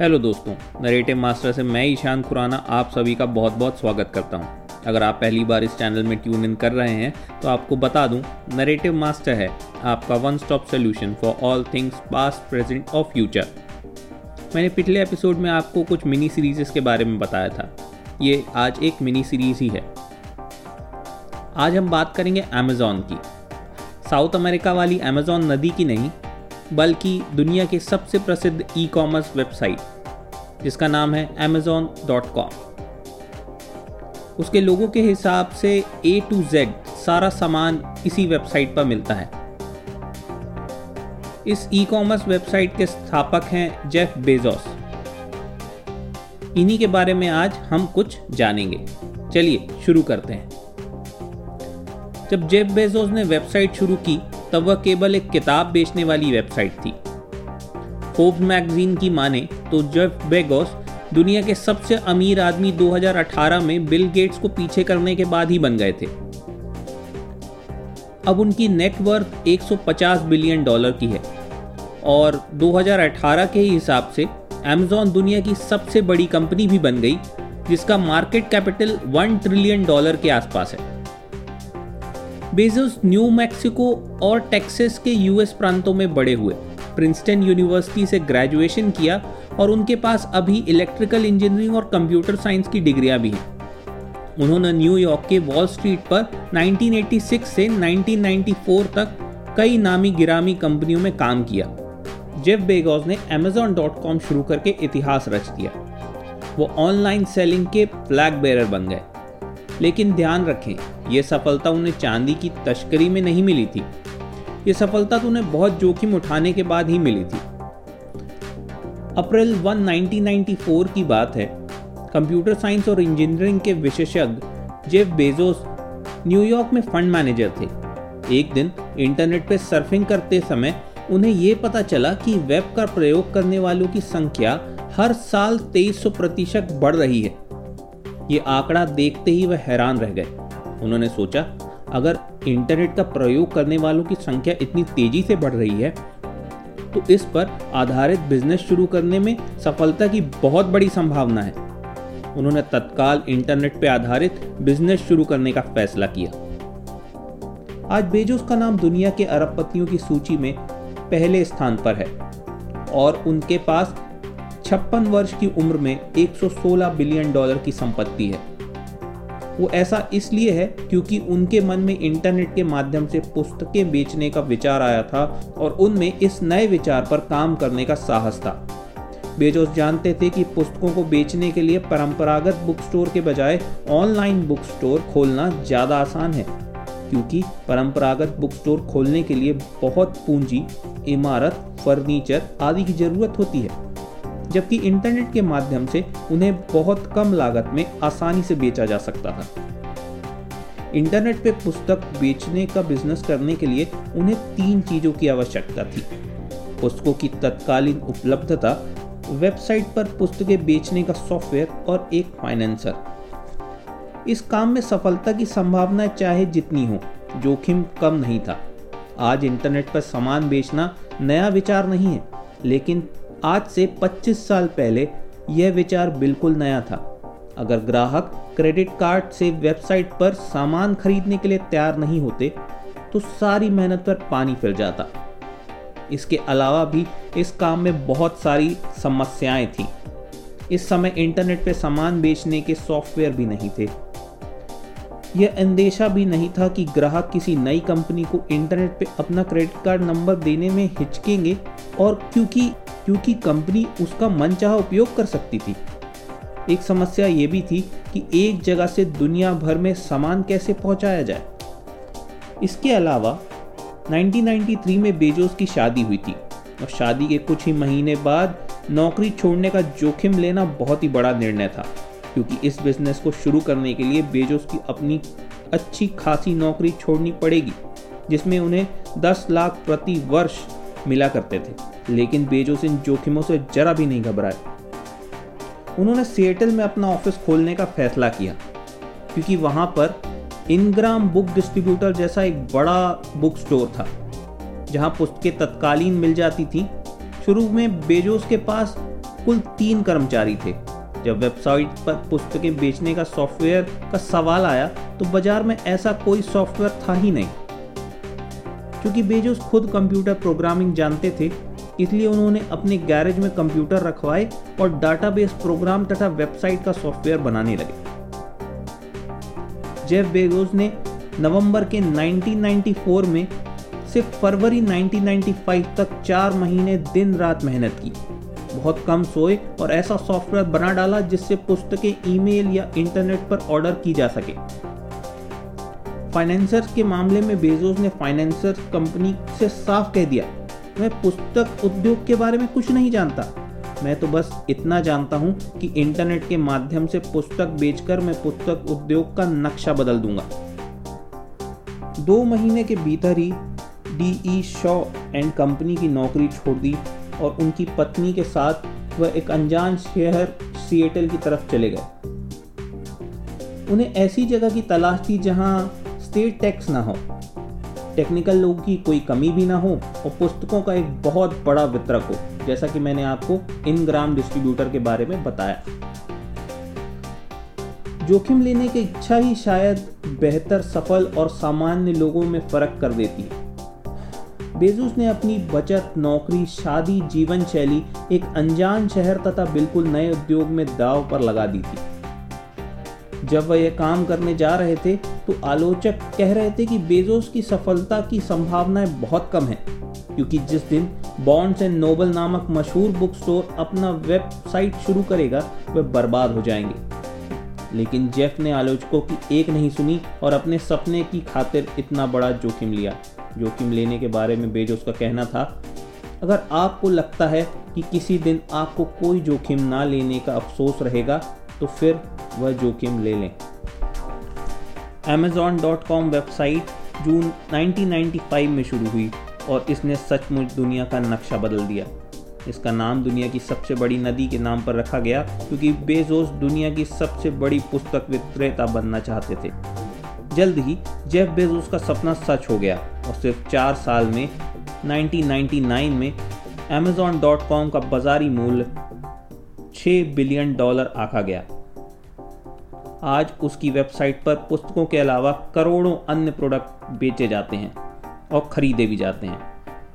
Hello दोस्तों narrative master से मैं ईशान खुराना आप सभी का बहुत बहुत स्वागत करता हूँ। अगर आप पहली बार इस चैनल में ट्यून इन कर रहे हैं तो आपको बता दूँ नरेटिव मास्टर है आपका one stop solution for all things past present और फ्यूचर मैंने पिछले एपिसोड में आपको कुछ मिनी सीरीज़ के बारे में बताया था। ये आज एक मिनी सीरीज़ ही है। आज हम बात करेंगे अमेज़ॉन की। साउथ अमेरिका वाली अमेज़ॉन नदी की नहीं बल्कि दुनिया के सबसे प्रसिद्ध ई कॉमर्स वेबसाइट जिसका नाम है अमेजोन डॉट कॉम उसके लोगों के हिसाब से ए टू जेड सारा सामान इसी वेबसाइट पर मिलता है। इस ई कॉमर्स वेबसाइट के स्थापक हैं जेफ बेजोस इन्हीं के बारे में आज हम कुछ जानेंगे। चलिए शुरू करते हैं। जब जेफ बेजोस ने वेबसाइट शुरू की तब वह केवल एक किताब बेचने वाली वेबसाइट थी। फोर्ब्स मैगजीन की माने तो जेफ बेगोस दुनिया के सबसे अमीर आदमी 2018 में बिल गेट्स को पीछे करने के बाद ही बन गए थे। अब उनकी नेटवर्थ 150 बिलियन डॉलर की है और 2018 के ही हिसाब से अमेजॉन दुनिया की सबसे बड़ी कंपनी भी बन गई, जिसका मार्केट कैपिटल 1 ट्रिलियन डॉलर के आसपास है। बेजोस न्यू मैक्सिको और टेक्सास के यूएस प्रांतों में बड़े हुए। प्रिंसटन यूनिवर्सिटी से ग्रेजुएशन किया और उनके पास अभी इलेक्ट्रिकल इंजीनियरिंग और कंप्यूटर साइंस की डिग्रियाँ भी हैं। उन्होंने न्यूयॉर्क के वॉल स्ट्रीट पर 1986 से 1994 तक कई नामी गिरामी कंपनियों में काम किया। जेफ बेगोज ने Amazon.com शुरू करके इतिहास रच दिया। वो ऑनलाइन सेलिंग के फ्लैग बेरर बन गए। लेकिन ध्यान रखें यह सफलता उन्हें चांदी की तस्करी में नहीं मिली थी। ये सफलता तो उन्हें बहुत जोखिम उठाने के बाद ही मिली थी। अप्रैल 1 1994 की बात है। कंप्यूटर साइंस और इंजीनियरिंग के विशेषज्ञ जेफ बेजोस न्यूयॉर्क में फंड मैनेजर थे। एक दिन इंटरनेट पर सर्फिंग करते समय उन्हें यह पता चला कि वेब का प्रयोग करने वालों की संख्या हर साल 2300 प्रतिशत बढ़ रही है। ये आंकड़ा देखते ही वह हैरान रह गए। उन्होंने सोचा, अगर इंटरनेट का प्रयोग करने वालों की संख्या इतनी तेज़ी से बढ़ रही है तो इस पर आधारित बिज़नेस शुरू करने में सफलता की बहुत बड़ी संभावना है। उन्होंने तत्काल इंटरनेट पर आधारित बिज़नेस शुरू करने का फैसला किया। आज बेजोस का नाम दुनिया के अरबपतियों की सूची में पहले स्थान पर है और उनके पास छप्पन वर्ष की उम्र में 116 बिलियन डॉलर की संपत्ति है। वो ऐसा इसलिए है क्योंकि उनके मन में इंटरनेट के माध्यम से पुस्तकें बेचने का विचार आया था और उनमें इस नए विचार पर काम करने का साहस था। बेजोस जानते थे कि पुस्तकों को बेचने के लिए परंपरागत बुक स्टोर के बजाय ऑनलाइन बुक स्टोर खोलना ज़्यादा आसान है, क्योंकि परंपरागत बुक स्टोर खोलने के लिए बहुत पूंजी, इमारत, फर्नीचर आदि की ज़रूरत होती है। जबकि इंटरनेट के माध्यम से उन्हें बहुत कम लागत में आसानी से बेचा जा सकता था। इंटरनेट पे पुस्तक बेचने का बिज़नेस करने के लिए उन्हें तीन चीज़ों की आवश्यकता थी। पुस्तकों की तत्कालीन उपलब्धता, वेबसाइट पर पुस्तकें बेचने का सॉफ्टवेयर और एक फाइनेंसर। इस काम में सफलता की संभावना चाहे जितनी हो, जोखिम कम नहीं था। आज इंटरनेट पर सामान बेचना नया विचार नहीं है, लेकिन आज से 25 साल पहले यह विचार बिल्कुल नया था। अगर ग्राहक क्रेडिट कार्ड से वेबसाइट पर सामान खरीदने के लिए तैयार नहीं होते तो सारी मेहनत पर पानी फिर जाता। इसके अलावा भी इस काम में बहुत सारी समस्याएँ थी। इस समय इंटरनेट पर सामान बेचने के सॉफ्टवेयर भी नहीं थे। यह अंदेशा भी नहीं था कि ग्राहक किसी नई कंपनी को इंटरनेट पे अपना क्रेडिट कार्ड नंबर देने में हिचकेंगे और क्योंकि क्योंकि कंपनी उसका मनचाहा उपयोग कर सकती थी। एक समस्या ये भी थी कि एक जगह से दुनिया भर में सामान कैसे पहुँचाया जाए। इसके अलावा 1993 में बेजोस की शादी हुई थी और शादी के कुछ ही महीने बाद नौकरी छोड़ने का जोखिम लेना बहुत ही बड़ा निर्णय था, क्योंकि इस बिज़नेस को शुरू करने के लिए बेजोस की अपनी अच्छी खासी नौकरी छोड़नी पड़ेगी, जिसमें उन्हें 10 लाख प्रति वर्ष मिला करते थे, लेकिन बेजोस इन जोखिमों से जरा भी नहीं घबराए। उन्होंने सिएटल में अपना ऑफ़िस खोलने का फैसला किया, क्योंकि वहाँ पर इनग्राम बुक डिस्ट्रीब्यूटर जैसा एक बड़ा बुक स्टोर था, जहाँ पुस्तकें तत्कालीन मिल जाती थी। शुरू में बेजोस के पास कुल तीन कर्मचारी थे। जब वेबसाइट पर पुस्तकें बेचने का सॉफ्टवेयर का सवाल आया तो बाज़ार में ऐसा कोई सॉफ्टवेयर था ही नहीं। क्योंकि बेजोस खुद कंप्यूटर प्रोग्रामिंग जानते थे, इसलिए उन्होंने अपने गैरेज में कंप्यूटर रखवाए और डाटाबेस प्रोग्राम तथा वेबसाइट का सॉफ्टवेयर बनाने लगे। जेफ बेजोस ने नवंबर के 1994 में सिर्फ़ फरवरी 1995 तक चार महीने दिन रात मेहनत की। बहुत कम सोए और ऐसा सॉफ्टवेयर बना डाला जिससे पुस्तकें ईमेल या इंटरनेट पर ऑर्डर की जा सके। फाइनेंसर्स के मामले में बेजोस ने फाइनेंसर्स कंपनी से साफ़ कह दिया, मैं पुस्तक उद्योग के बारे में कुछ नहीं जानता। मैं तो बस इतना जानता हूँ कि इंटरनेट के माध्यम से पुस्तक बेचकर मैं पुस्तक उद्योग का नक्शा बदल दूँगा। दो महीने के भीतर ही D E Shaw and company की नौकरी छोड़ दी और उनकी पत्नी के साथ वह एक अनजान शहर सिएटल की तरफ़ चले गए। उन्हें ऐसी जगह की तलाश थी जहाँ स्टेट टैक्स ना हो, टेक्निकल लोगों की कोई कमी भी ना हो और पुस्तकों का एक बहुत बड़ा वितरक हो, जैसा कि मैंने आपको इन ग्राम डिस्ट्रीब्यूटर के बारे में बताया। जोखिम लेने की इच्छा ही शायद बेहतर, सफल और सामान्य लोगों में फ़र्क कर देती है। बेजूस ने अपनी बचत, नौकरी, शादी, जीवन शैली एक अनजान शहर तथा बिल्कुल नए उद्योग में दाव पर लगा दी थी। जब वह यह काम करने जा रहे थे तो आलोचक कह रहे थे कि बेजोस की सफलता की संभावनाएँ बहुत कम है, क्योंकि जिस दिन बॉन्ड्स एंड नोबल नामक मशहूर बुक स्टोर अपना वेबसाइट शुरू करेगा, वह बर्बाद हो जाएँगे। लेकिन जेफ ने आलोचकों की एक नहीं सुनी और अपने सपने की खातिर इतना बड़ा जोखिम लिया। जोखिम लेने के बारे में बेजोस का कहना था, अगर आपको लगता है कि किसी दिन आपको कोई जोखिम ना लेने का अफसोस रहेगा तो फिर वह जोखिम ले लें। Amazon.com वेबसाइट जून 1995 में शुरू हुई और इसने सचमुच दुनिया का नक्शा बदल दिया। इसका नाम दुनिया की सबसे बड़ी नदी के नाम पर रखा गया, क्योंकि बेजोस दुनिया की सबसे बड़ी पुस्तक विक्रेता बनना चाहते थे। जल्द ही जेफ बेजोस का सपना सच हो गया और सिर्फ़ चार साल में 1999 में Amazon.com का बाजारी मूल्य 6 बिलियन डॉलर आका गया। आज उसकी वेबसाइट पर पुस्तकों के अलावा करोड़ों अन्य प्रोडक्ट बेचे जाते हैं और खरीदे भी जाते हैं,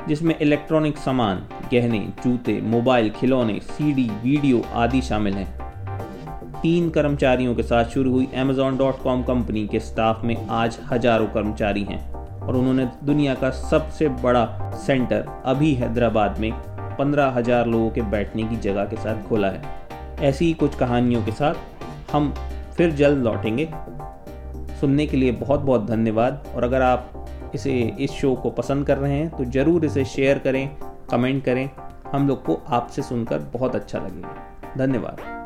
जिसमें इलेक्ट्रॉनिक सामान, गहने, जूते, मोबाइल, खिलौने, सीडी, वीडियो आदि शामिल हैं। तीन कर्मचारियों के साथ शुरू हुई Amazon.com कंपनी के स्टाफ में आज हज़ारों कर्मचारी हैं और उन्होंने दुनिया का सबसे बड़ा सेंटर अभी हैदराबाद में पंद्रह हज़ार लोगों के बैठने की जगह के साथ खोला है। ऐसी ही कुछ कहानियों के साथ हम फिर जल्द लौटेंगे। सुनने के लिए बहुत बहुत धन्यवाद। और अगर आप इसे, इस शो को पसंद कर रहे हैं तो ज़रूर इसे शेयर करें कमेंट करें। हम लोग को आपसे सुनकर बहुत अच्छा लगेगा। धन्यवाद।